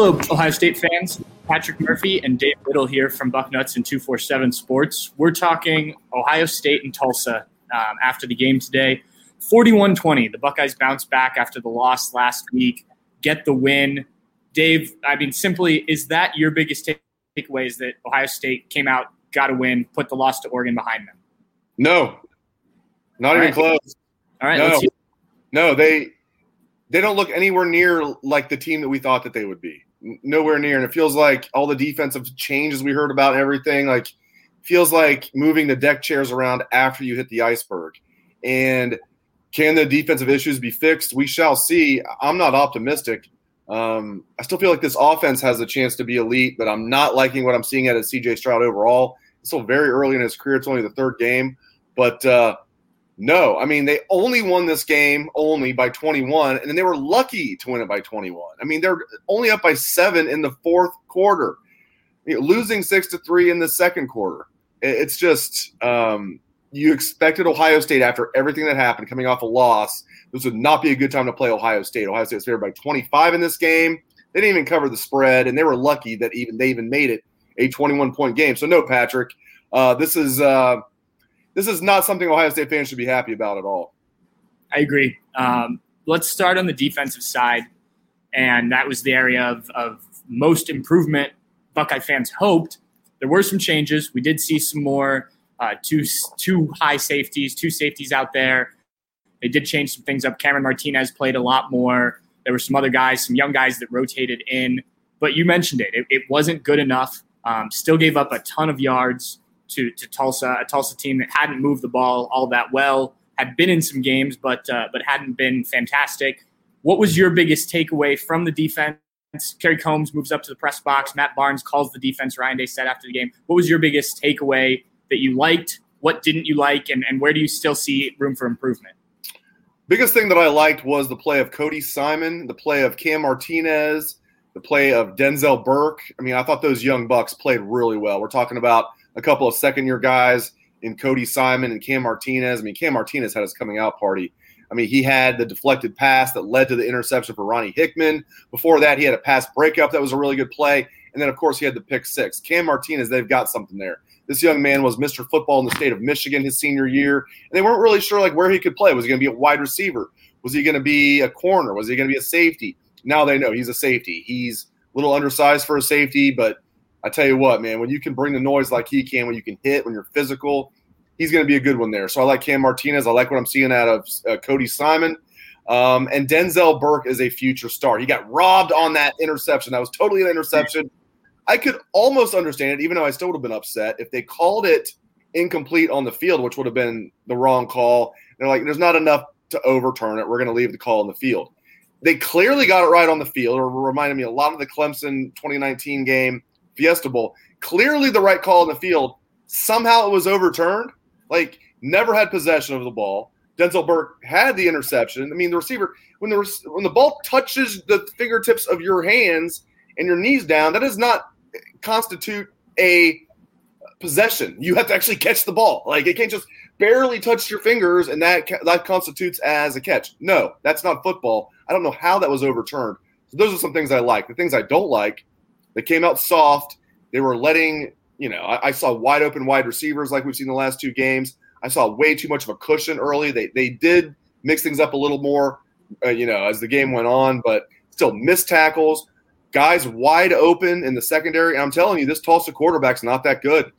Hello, Ohio State fans. Patrick Murphy and Dave Biddle here from Bucknuts and 247 Sports. We're talking Ohio State and Tulsa um, after the game today. 41 20. The Buckeyes bounce back after the loss last week, get the win. Dave, I mean, simply, is that your biggest takeaway? Is that Ohio State came out, got a win, put the loss to Oregon behind them? No, not All even right. close. All right, No. No, they they don't look anywhere near like the team that we thought that they would be. Nowhere near, and it feels like all the defensive changes we heard about everything like feels like moving the deck chairs around after you hit the iceberg. And can the defensive issues be fixed? We shall see. I'm not optimistic. Um, I still feel like this offense has a chance to be elite, but I'm not liking what I'm seeing out of CJ Stroud overall. It's still very early in his career. It's only the third game, but uh, no, I mean they only won this game only by 21, and then they were lucky to win it by 21. I mean they're only up by seven in the fourth quarter, You know, losing six to three in the second quarter. It's just um, you expected Ohio State after everything that happened, coming off a loss. This would not be a good time to play Ohio State. Ohio State was favored by 25 in this game. They didn't even cover the spread, and they were lucky that even they even made it a 21 point game. So no, Patrick, uh, this is. Uh, this is not something Ohio State fans should be happy about at all. I agree. Um, let's start on the defensive side, and that was the area of, of most improvement. Buckeye fans hoped there were some changes. We did see some more uh, two two high safeties, two safeties out there. They did change some things up. Cameron Martinez played a lot more. There were some other guys, some young guys that rotated in. But you mentioned it; it, it wasn't good enough. Um, still gave up a ton of yards to to Tulsa, a Tulsa team that hadn't moved the ball all that well had been in some games, but uh, but hadn't been fantastic. What was your biggest takeaway from the defense? Kerry Coombs moves up to the press box. Matt Barnes calls the defense. Ryan Day said after the game, "What was your biggest takeaway that you liked? What didn't you like? And, and where do you still see room for improvement?" Biggest thing that I liked was the play of Cody Simon, the play of Cam Martinez, the play of Denzel Burke. I mean, I thought those young bucks played really well. We're talking about a couple of second year guys in Cody Simon and Cam Martinez. I mean, Cam Martinez had his coming out party. I mean, he had the deflected pass that led to the interception for Ronnie Hickman. Before that, he had a pass breakup that was a really good play. And then, of course, he had the pick six. Cam Martinez, they've got something there. This young man was Mr. Football in the state of Michigan his senior year, and they weren't really sure like where he could play. Was he going to be a wide receiver? Was he going to be a corner? Was he going to be a safety? Now they know he's a safety. He's a little undersized for a safety, but I tell you what, man, when you can bring the noise like he can, when you can hit, when you're physical, he's going to be a good one there. So I like Cam Martinez. I like what I'm seeing out of uh, Cody Simon. Um, and Denzel Burke is a future star. He got robbed on that interception. That was totally an interception. I could almost understand it, even though I still would have been upset if they called it incomplete on the field, which would have been the wrong call. They're like, there's not enough to overturn it. We're going to leave the call on the field. They clearly got it right on the field, or reminded me a lot of the Clemson 2019 game, Fiesta Bowl. Clearly the right call in the field. Somehow it was overturned. Like, never had possession of the ball. Denzel Burke had the interception. I mean, the receiver when the when the ball touches the fingertips of your hands and your knees down, that does not constitute a possession. You have to actually catch the ball. Like it can't just barely touch your fingers and that that constitutes as a catch. No, that's not football. I don't know how that was overturned. So those are some things I like. The things I don't like, they came out soft. They were letting you know. I, I saw wide open wide receivers like we've seen the last two games. I saw way too much of a cushion early. They they did mix things up a little more, uh, you know, as the game went on, but still missed tackles. guys wide open in the secondary. And I'm telling you, this Tulsa quarterback's not that good.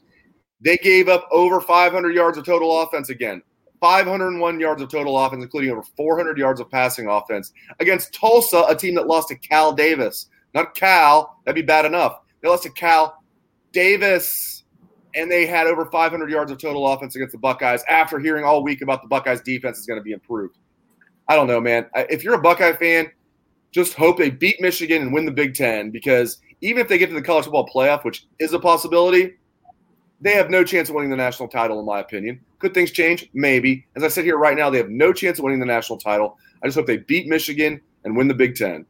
They gave up over 500 yards of total offense again. 501 yards of total offense, including over 400 yards of passing offense against Tulsa, a team that lost to Cal Davis. Not Cal, that'd be bad enough. They lost to Cal Davis, and they had over 500 yards of total offense against the Buckeyes after hearing all week about the Buckeyes' defense is going to be improved. I don't know, man. If you're a Buckeye fan, just hope they beat Michigan and win the Big Ten because even if they get to the college football playoff, which is a possibility, they have no chance of winning the national title, in my opinion. Could things change? Maybe. As I sit here right now, they have no chance of winning the national title. I just hope they beat Michigan and win the Big Ten.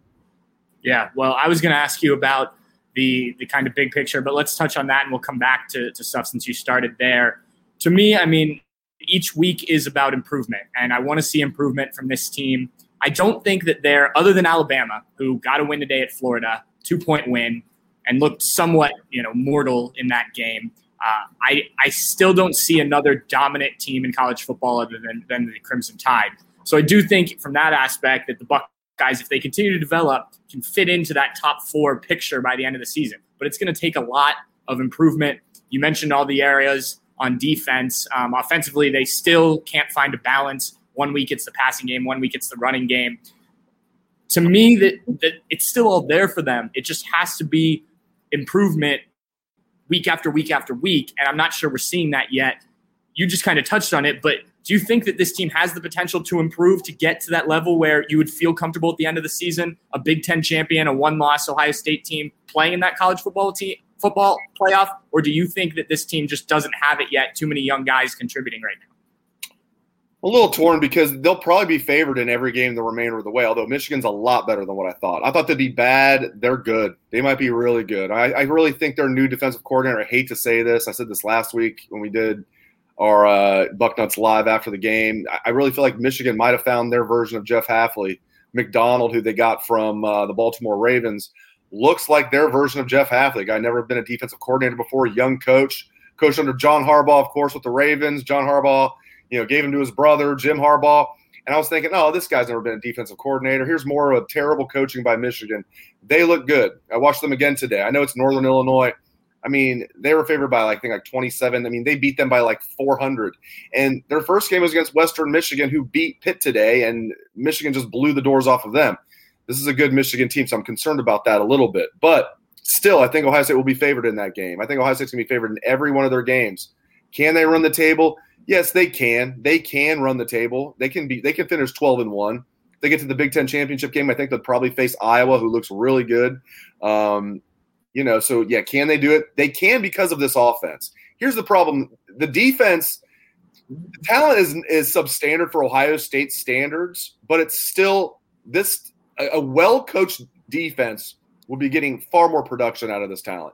Yeah, well, I was going to ask you about the the kind of big picture, but let's touch on that and we'll come back to, to stuff since you started there. To me, I mean, each week is about improvement, and I want to see improvement from this team. I don't think that they're, other than Alabama, who got a win today at Florida, two point win, and looked somewhat, you know, mortal in that game. Uh, I, I still don't see another dominant team in college football other than, than the Crimson Tide. So I do think from that aspect that the Buckeyes, if they continue to develop, can fit into that top four picture by the end of the season. But it's going to take a lot of improvement. You mentioned all the areas on defense. Um, offensively, they still can't find a balance. One week it's the passing game, one week it's the running game. To me, that, that it's still all there for them. It just has to be improvement week after week after week. And I'm not sure we're seeing that yet. You just kind of touched on it, but do you think that this team has the potential to improve to get to that level where you would feel comfortable at the end of the season, a Big Ten champion, a one-loss Ohio State team playing in that college football team football playoff, or do you think that this team just doesn't have it yet? Too many young guys contributing right now. A little torn because they'll probably be favored in every game the remainder of the way. Although Michigan's a lot better than what I thought. I thought they'd be bad. They're good. They might be really good. I, I really think their new defensive coordinator. I hate to say this. I said this last week when we did our uh, Bucknuts live after the game. I really feel like Michigan might have found their version of Jeff Hafley. Macdonald, who they got from uh, the Baltimore Ravens, looks like their version of Jeff Hafley. Guy never been a defensive coordinator before, young coach, coached under John Harbaugh, of course, with the Ravens. John Harbaugh you know, gave him to his brother, Jim Harbaugh. And I was thinking, oh, this guy's never been a defensive coordinator. Here's more of a terrible coaching by Michigan. They look good. I watched them again today. I know it's Northern Illinois. I mean, they were favored by like I think like 27. I mean, they beat them by like 400. And their first game was against Western Michigan, who beat Pitt today, and Michigan just blew the doors off of them. This is a good Michigan team, so I'm concerned about that a little bit. But still, I think Ohio State will be favored in that game. I think Ohio State's gonna be favored in every one of their games. Can they run the table? Yes, they can. They can run the table. They can be. They can finish twelve and one. They get to the Big Ten championship game. I think they'll probably face Iowa, who looks really good. Um, you know, so yeah, can they do it? They can because of this offense. Here's the problem: the defense the talent is is substandard for Ohio State standards, but it's still this a, a well coached defense will be getting far more production out of this talent.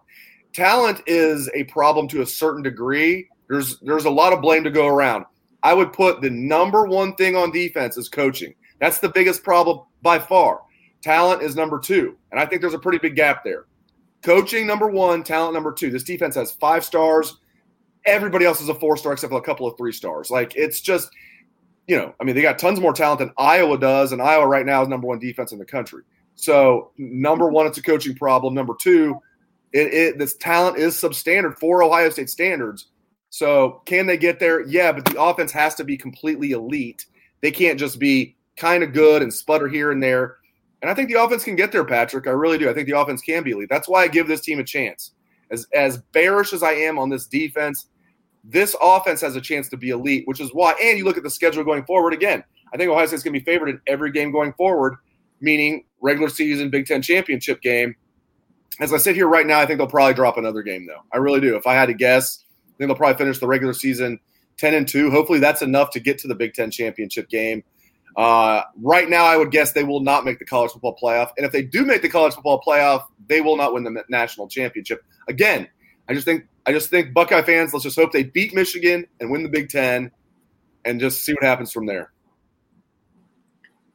Talent is a problem to a certain degree, there's there's a lot of blame to go around. I would put the number one thing on defense is coaching. That's the biggest problem by far. Talent is number two, and I think there's a pretty big gap there. Coaching number one, talent number two. This defense has five stars. Everybody else is a four star except for a couple of three stars. Like it's just, you know, I mean, they got tons more talent than Iowa does, and Iowa right now is number one defense in the country. So number one, it's a coaching problem. Number two, it, it this talent is substandard for Ohio State standards. So can they get there? Yeah, but the offense has to be completely elite. They can't just be kind of good and sputter here and there. And I think the offense can get there, Patrick. I really do. I think the offense can be elite. That's why I give this team a chance. As as bearish as I am on this defense, this offense has a chance to be elite, which is why. And you look at the schedule going forward again. I think Ohio State's going to be favored in every game going forward, meaning regular season Big Ten championship game. As I sit here right now, I think they'll probably drop another game, though. I really do. If I had to guess, I think they'll probably finish the regular season 10 and 2. Hopefully, that's enough to get to the Big Ten championship game. Uh, right now, I would guess they will not make the college football playoff. And if they do make the college football playoff, they will not win the national championship. Again, I just think I just think Buckeye fans, let's just hope they beat Michigan and win the Big Ten and just see what happens from there.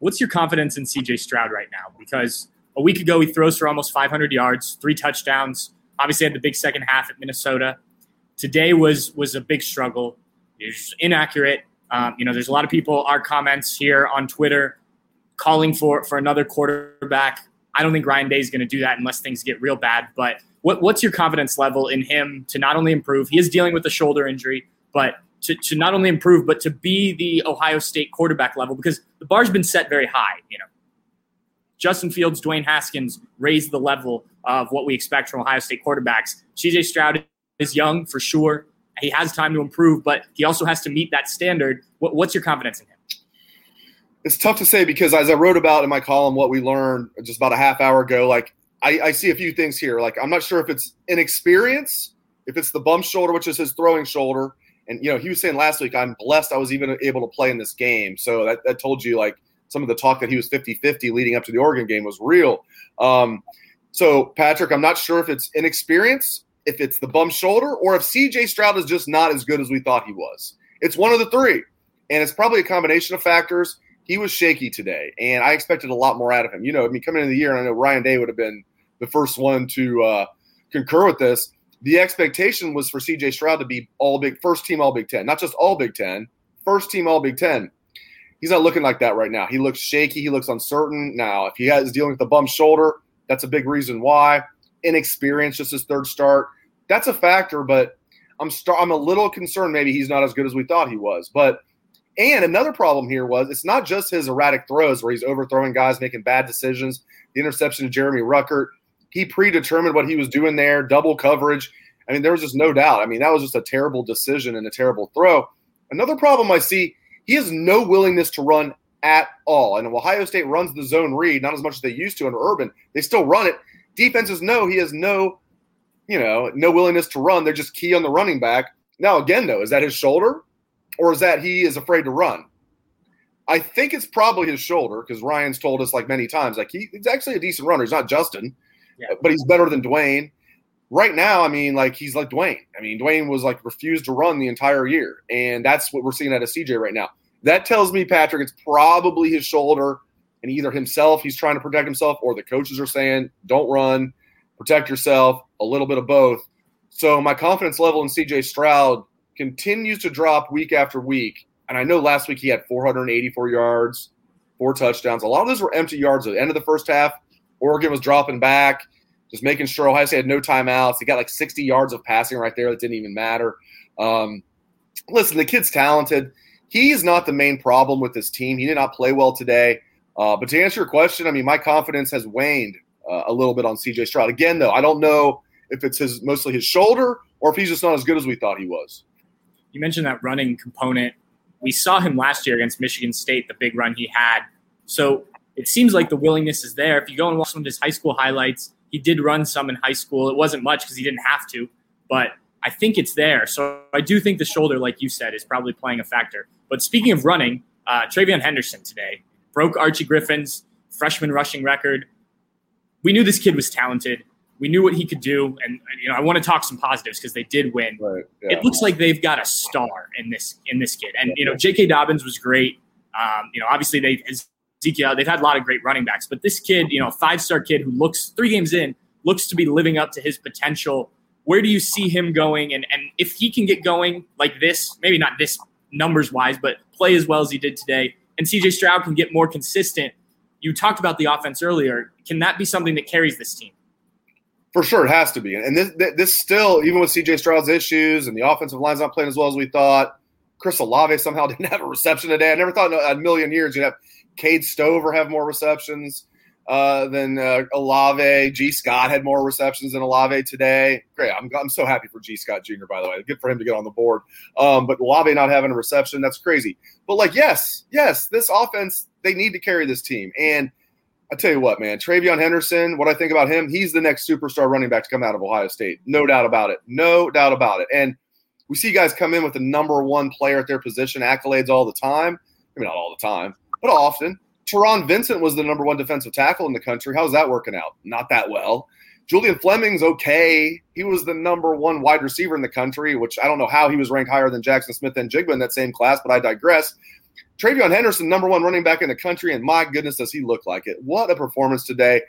What's your confidence in CJ Stroud right now? Because a week ago he throws for almost 500 yards, three touchdowns. Obviously had the big second half at Minnesota. Today was was a big struggle. It was inaccurate. Um, you know, there's a lot of people. Our comments here on Twitter calling for for another quarterback I don't think Ryan Day is going to do that unless things get real bad. But what, what's your confidence level in him to not only improve? He is dealing with a shoulder injury, but to, to not only improve, but to be the Ohio State quarterback level because the bar's been set very high. You know, Justin Fields, Dwayne Haskins raised the level of what we expect from Ohio State quarterbacks. CJ Stroud is young for sure. He has time to improve, but he also has to meet that standard. What, what's your confidence in him? It's tough to say because as I wrote about in my column, what we learned just about a half hour ago, like I, I see a few things here. Like I'm not sure if it's inexperience, if it's the bump shoulder, which is his throwing shoulder. And you know, he was saying last week, I'm blessed I was even able to play in this game. So that, that told you like some of the talk that he was 50-50 leading up to the Oregon game was real. Um, so Patrick, I'm not sure if it's inexperience, if it's the bum shoulder, or if CJ Stroud is just not as good as we thought he was. It's one of the three. And it's probably a combination of factors. He was shaky today, and I expected a lot more out of him. You know, I mean, coming into the year, and I know Ryan Day would have been the first one to uh, concur with this. The expectation was for CJ Stroud to be all big, first team all Big Ten, not just all Big Ten, first team all Big Ten. He's not looking like that right now. He looks shaky. He looks uncertain. Now, if he has dealing with a bum shoulder, that's a big reason why. Inexperience, just his third start, that's a factor. But I'm st- I'm a little concerned. Maybe he's not as good as we thought he was. But and another problem here was it's not just his erratic throws where he's overthrowing guys, making bad decisions. The interception of Jeremy Ruckert, he predetermined what he was doing there, double coverage. I mean, there was just no doubt. I mean, that was just a terrible decision and a terrible throw. Another problem I see, he has no willingness to run at all. And Ohio State runs the zone read, not as much as they used to under Urban. They still run it. Defenses know he has no, you know, no willingness to run. They're just key on the running back. Now, again, though, is that his shoulder or is that he is afraid to run? I think it's probably his shoulder because Ryan's told us like many times, like he, he's actually a decent runner. He's not Justin, yeah. but he's better than Dwayne. Right now, I mean, like he's like Dwayne. I mean, Dwayne was like refused to run the entire year, and that's what we're seeing out of CJ right now. That tells me, Patrick, it's probably his shoulder, and either himself, he's trying to protect himself, or the coaches are saying, don't run, protect yourself, a little bit of both. So my confidence level in CJ Stroud continues to drop week after week. And I know last week he had 484 yards, four touchdowns. A lot of those were empty yards at the end of the first half. Oregon was dropping back, just making sure Ohio State had no timeouts. He got like 60 yards of passing right there that didn't even matter. Um, listen, the kid's talented he's not the main problem with this team. He did not play well today. Uh, but to answer your question, I mean, my confidence has waned uh, a little bit on CJ Stroud. Again, though, I don't know if it's his mostly his shoulder or if he's just not as good as we thought he was. You mentioned that running component. We saw him last year against Michigan State, the big run he had. So it seems like the willingness is there. If you go and watch some of his high school highlights, he did run some in high school. It wasn't much because he didn't have to, but I think it's there. So I do think the shoulder, like you said, is probably playing a factor. But speaking of running, uh, TreVeyon Henderson today broke Archie Griffin's freshman rushing record. We knew this kid was talented. We knew what he could do, and you know I want to talk some positives because they did win. Right, yeah. It looks like they've got a star in this in this kid, and you know J.K. Dobbins was great. Um, you know, obviously they Ezekiel they've had a lot of great running backs, but this kid, you know, five star kid who looks three games in looks to be living up to his potential. Where do you see him going? And and if he can get going like this, maybe not this numbers wise, but play as well as he did today, and CJ Stroud can get more consistent. You talked about the offense earlier. Can that be something that carries this team? For sure, it has to be. And this, this still, even with CJ Stroud's issues and the offensive line's not playing as well as we thought, Chris Olave somehow didn't have a reception today. I never thought in a million years you'd have Cade Stover have more receptions uh, than uh, Olave. Gee Scott had more receptions than Olave today. Great. I'm, I'm so happy for Gee Scott Jr., by the way. Good for him to get on the board. Um, but Olave not having a reception, that's crazy. But, like, yes, yes, this offense, they need to carry this team. And I tell you what, man, TreVeyon Henderson, what I think about him, he's the next superstar running back to come out of Ohio State. No doubt about it. No doubt about it. And we see guys come in with the number one player at their position, accolades all the time. I mean, not all the time, but often. Taron Vincent was the number one defensive tackle in the country. How's that working out? Not that well. Julian Fleming's okay. He was the number one wide receiver in the country, which I don't know how he was ranked higher than Jackson Smith-Njigba in that same class, but I digress. TreVeyon Henderson, number one running back in the country, and my goodness, does he look like it? What a performance today.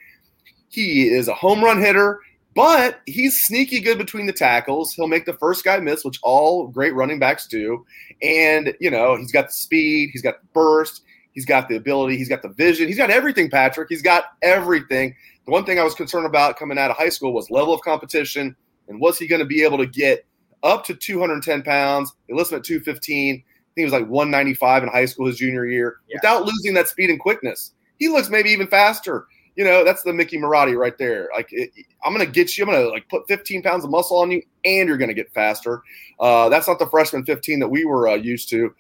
He is a home run hitter, but he's sneaky good between the tackles. He'll make the first guy miss, which all great running backs do. And, you know, he's got the speed, he's got the burst, He's got the ability. He's got the vision. He's got everything, Patrick. He's got everything. The one thing I was concerned about coming out of high school was level of competition and was he going to be able to get up to 210 pounds? They list him at 215. I think he was like 195 in high school his junior year Yeah. without losing that speed and quickness. He looks maybe even faster. You know, that's the Mickey Marotti right there. Like, it, I'm going to get you, I'm going to like put 15 pounds of muscle on you and you're going to get faster. Uh, that's not the freshman 15 that we were uh, used to.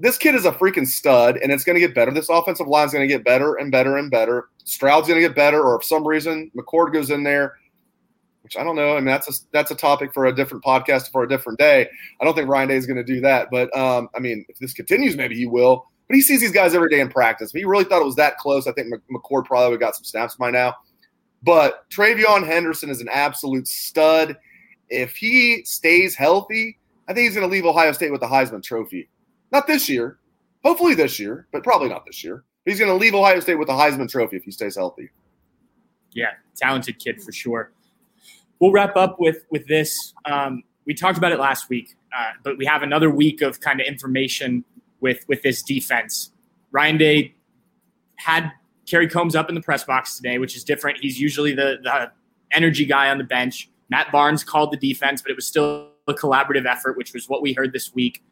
This kid is a freaking stud, and it's going to get better. This offensive line is going to get better and better and better. Stroud's going to get better, or if some reason McCord goes in there, which I don't know. I mean, that's a that's a topic for a different podcast for a different day. I don't think Ryan Day is going to do that, but um, I mean, if this continues, maybe he will. But he sees these guys every day in practice. If he really thought it was that close, I think McCord probably would have got some snaps by now. But TreVeyon Henderson is an absolute stud. If he stays healthy, I think he's going to leave Ohio State with the Heisman Trophy. Not this year, hopefully this year, but probably not this year. He's going to leave Ohio State with the Heisman Trophy if he stays healthy. Yeah, talented kid for sure. We'll wrap up with with this. Um, we talked about it last week, uh, but we have another week of kind of information with with this defense. Ryan Day had Kerry Coombs up in the press box today, which is different. He's usually the the energy guy on the bench. Matt Barnes called the defense, but it was still a collaborative effort, which was what we heard this week.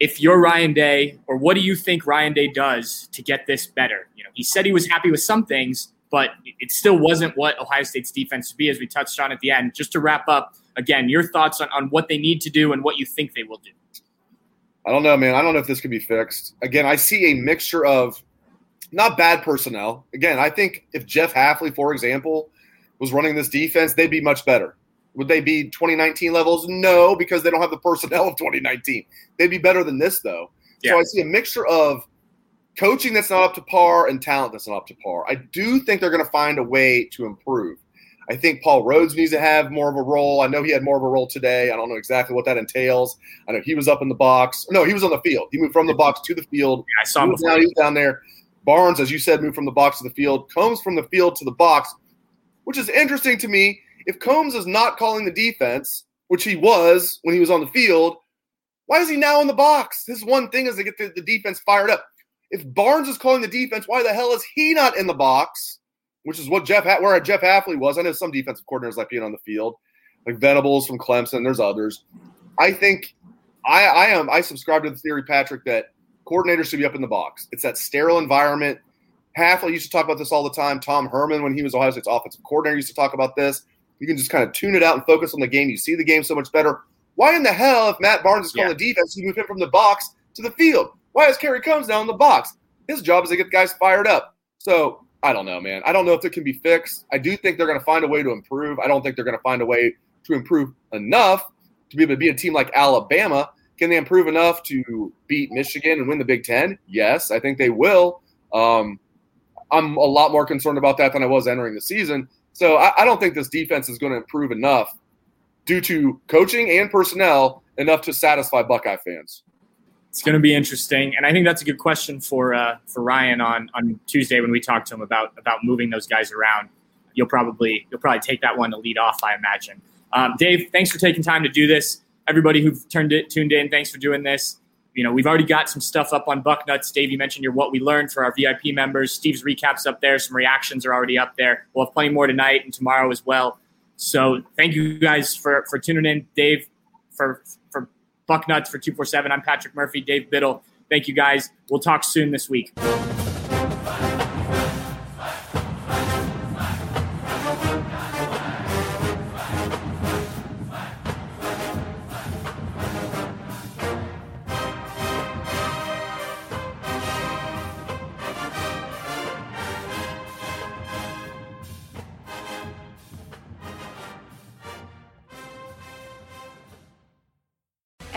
If you're Ryan Day, or what do you think Ryan Day does to get this better? You know, he said he was happy with some things, but it still wasn't what Ohio State's defense would be, as we touched on at the end. Just to wrap up, again, your thoughts on, on what they need to do and what you think they will do. I don't know, man. I don't know if this could be fixed. Again, I see a mixture of not bad personnel. Again, I think if Jeff Hafley, for example, was running this defense, they'd be much better. Would they be 2019 levels? No, because they don't have the personnel of 2019. They'd be better than this, though. Yeah. So I see a mixture of coaching that's not up to par and talent that's not up to par. I do think they're going to find a way to improve. I think Paul Rhodes needs to have more of a role. I know he had more of a role today. I don't know exactly what that entails. I know he was up in the box. No, he was on the field. He moved from the box to the field. I saw He him was down, he was down there. Barnes, as you said, moved from the box to the field. Coombs from the field to the box, which is interesting to me. If Coombs is not calling the defense, which he was when he was on the field, why is he now in the box? His one thing is to get the, the defense fired up. If Barnes is calling the defense, why the hell is he not in the box? Which is what Jeff where Jeff Hafley was. I know some defensive coordinators like being on the field, like Venables from Clemson. There's others. I think I, I am I subscribe to the theory, Patrick, that coordinators should be up in the box. It's that sterile environment. Hafley used to talk about this all the time. Tom Herman, when he was Ohio State's offensive coordinator, used to talk about this. You can just kind of tune it out and focus on the game. You see the game so much better. Why in the hell, if Matt Barnes is calling Yeah. the defense, you move him from the box to the field? Why is Kerry Coombs now in the box? His job is to get the guys fired up. So I don't know, man. I don't know if it can be fixed. I do think they're going to find a way to improve. I don't think they're going to find a way to improve enough to be able to be a team like Alabama. Can they improve enough to beat Michigan and win the Big Ten? Yes, I think they will. Um, I'm a lot more concerned about that than I was entering the season. So I, I don't think this defense is going to improve enough due to coaching and personnel enough to satisfy Buckeye fans. It's going to be interesting, and I think that's a good question for uh, for Ryan on on Tuesday when we talk to him about about moving those guys around. You'll probably you'll probably take that one to lead off, I imagine. Um, Dave, thanks for taking time to do this. Everybody who've turned it tuned in, thanks for doing this. You know, we've already got some stuff up on Bucknuts. Dave, you mentioned your what we learned for our VIP members. Steve's recaps up there. Some reactions are already up there. We'll have plenty more tonight and tomorrow as well. So thank you guys for for tuning in, Dave, for for Bucknuts for 247. I'm Patrick Murphy, Dave Biddle. Thank you guys. We'll talk soon this week.